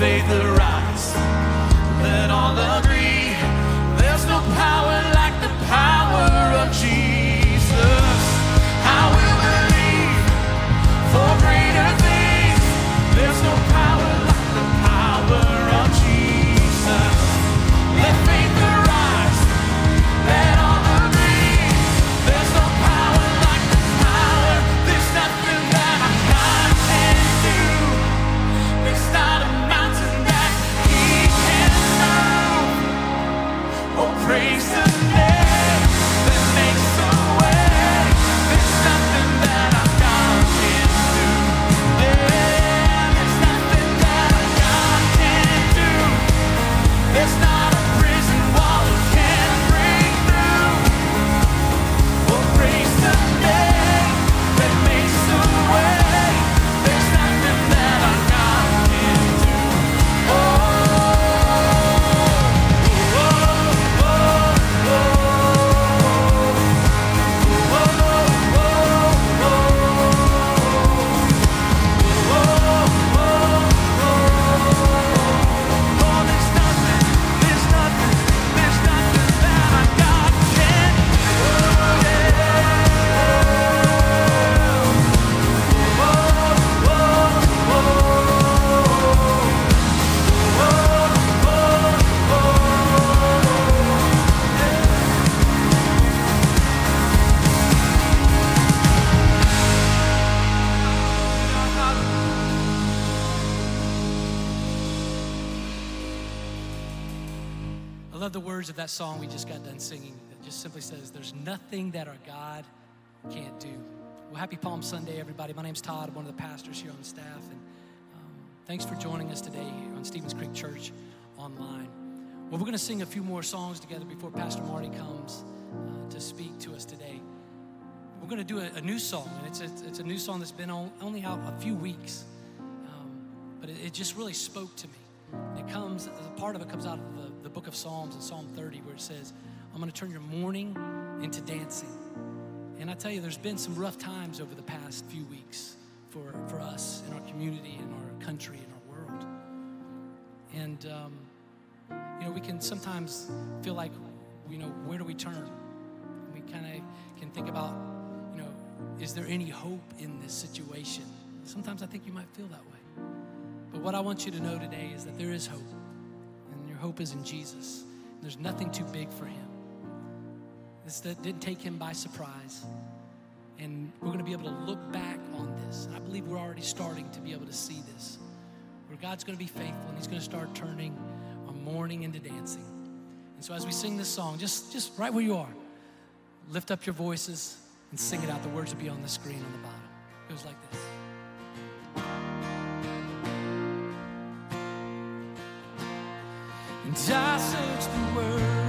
faith arise. Let all agree. Just got done singing. It just simply says, There's nothing that our God can't do. Well, happy Palm Sunday, everybody. My name's Todd, one of the pastors here on staff. And um, thanks for joining us today on Stevens Creek Church online. Well, we're going to sing a few more songs together before Pastor Marty comes uh, to speak to us today. We're going to do a, a new song, and it's a, it's a new song that's been on, only out a few weeks, um, but it, it just really spoke to me. It comes, part of it comes out of the, the book of Psalms in Psalm 30, where it says, I'm going to turn your mourning into dancing. And I tell you, there's been some rough times over the past few weeks for, for us in our community, in our country, in our world. And, um, you know, we can sometimes feel like, you know, where do we turn? We kind of can think about, you know, is there any hope in this situation? Sometimes I think you might feel that way. But what I want you to know today is that there is hope, hope is in Jesus. There's nothing too big for him. This didn't take him by surprise. And we're going to be able to look back on this. I believe we're already starting to be able to see this. Where God's going to be faithful and he's going to start turning our mourning into dancing. And so as we sing this song, just, just right where you are, lift up your voices and sing it out. The words will be on the screen on the bottom. It goes like this. And I searched the world,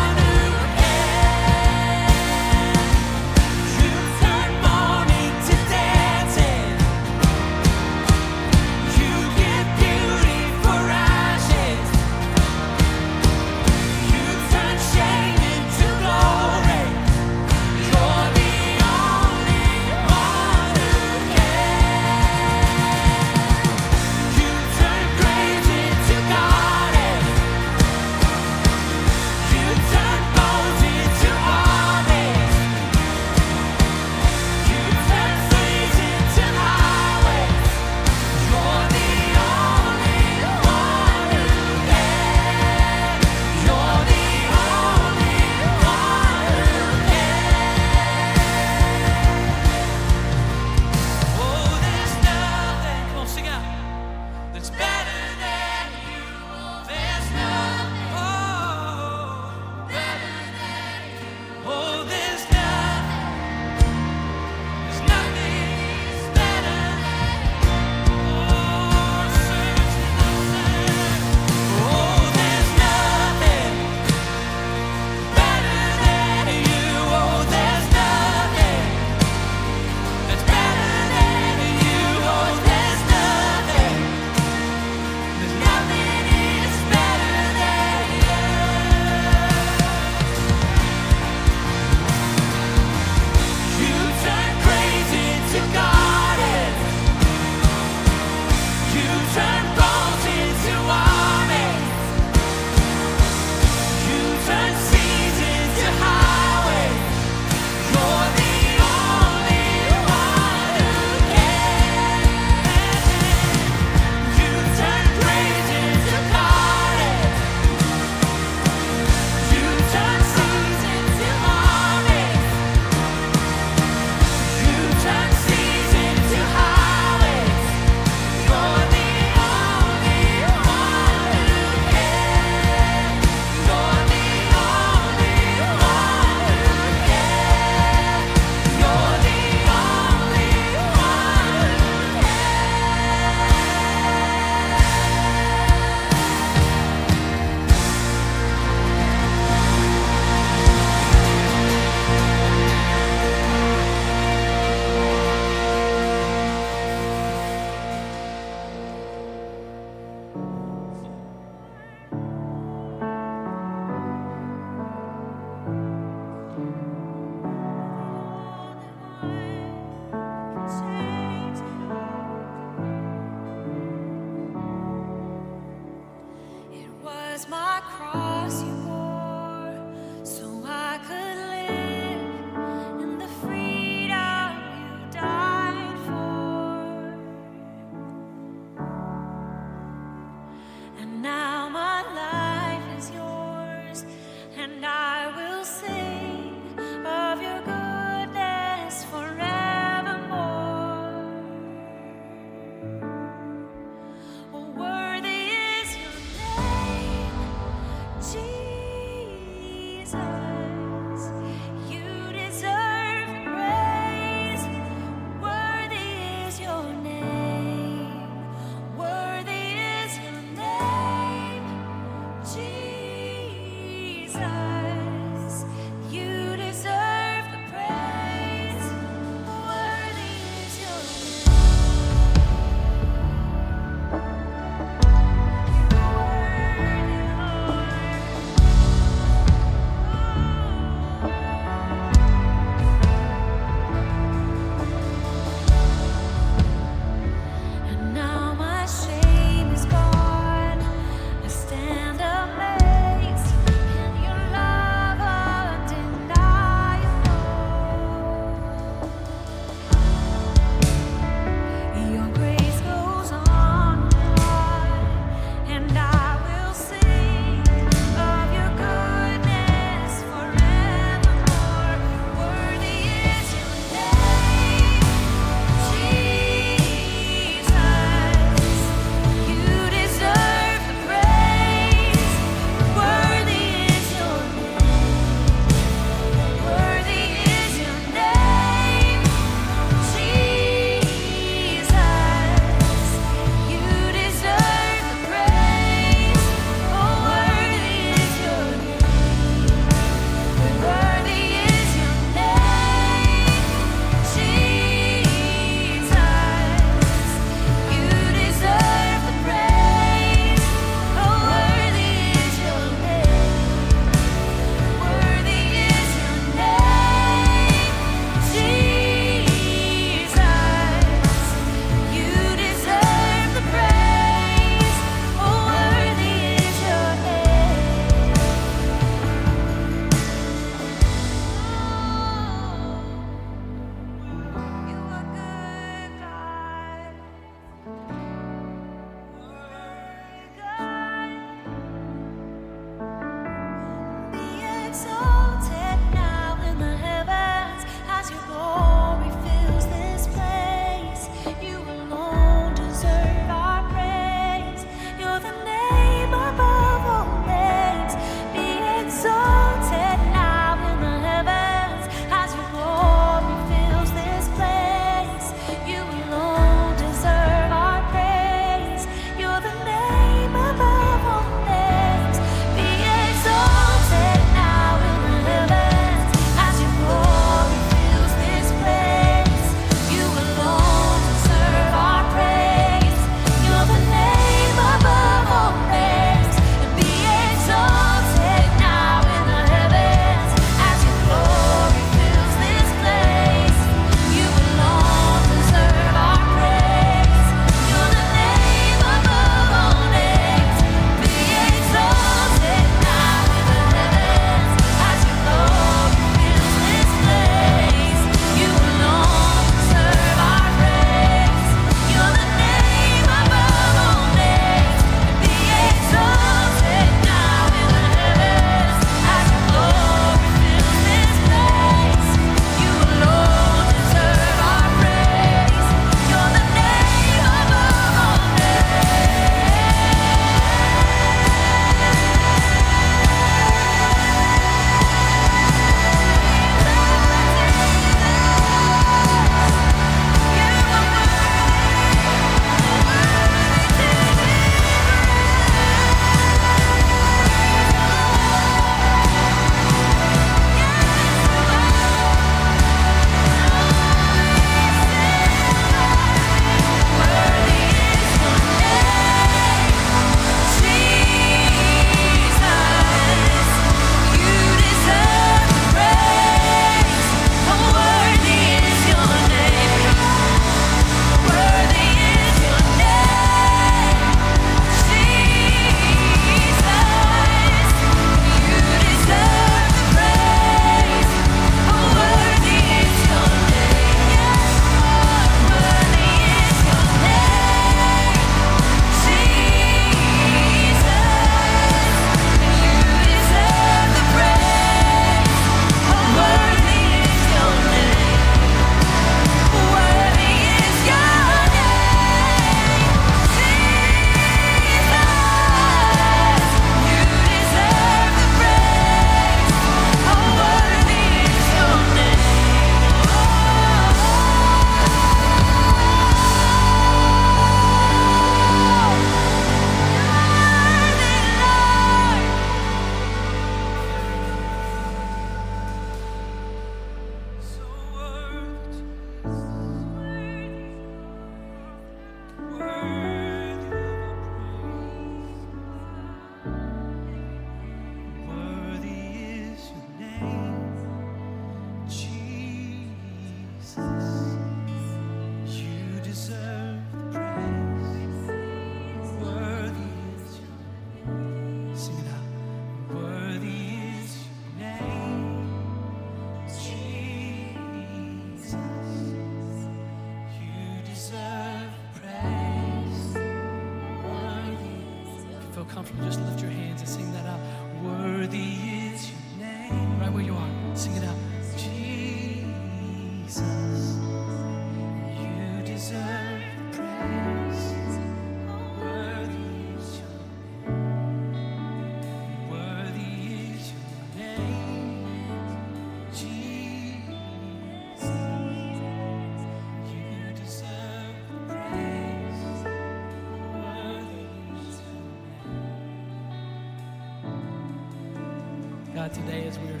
God, today as we are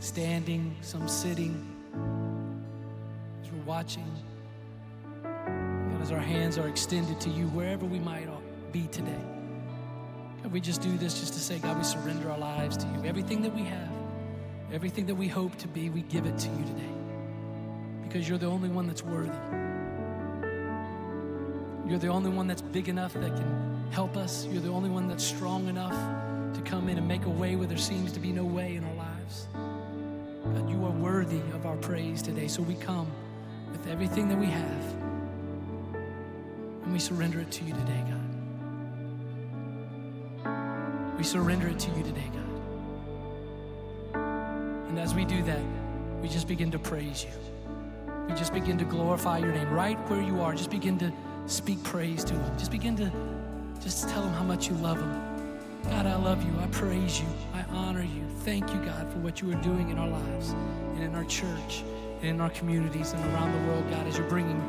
standing, some sitting, as we're watching, God, as our hands are extended to you, wherever we might be today. God, we just do this just to say, God, we surrender our lives to you. Everything that we have, everything that we hope to be, we give it to you today. Because you're the only one that's worthy. You're the only one that's big enough that can help us. You're the only one that's strong enough to come in and make a way where there seems to be no way in our lives. God, you are worthy of our praise today. So we come with everything that we have and we surrender it to you today, God. We surrender it to you today, God. And as we do that, we just begin to praise you. We just begin to glorify your name right where you are. Just begin to speak praise to him. Just begin to just tell him how much you love him. God, I love you. I praise you. I honor you. Thank you, God, for what you are doing in our lives and in our church and in our communities and around the world, God, as you're bringing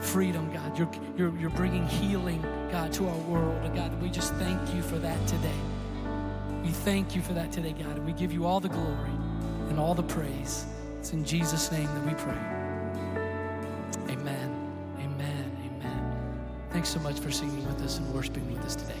freedom, God. You're, you're, you're bringing healing, God, to our world. And God, we just thank you for that today. We thank you for that today, God. And we give you all the glory and all the praise. It's in Jesus' name that we pray. Amen. Amen. Amen. Thanks so much for singing with us and worshiping with us today.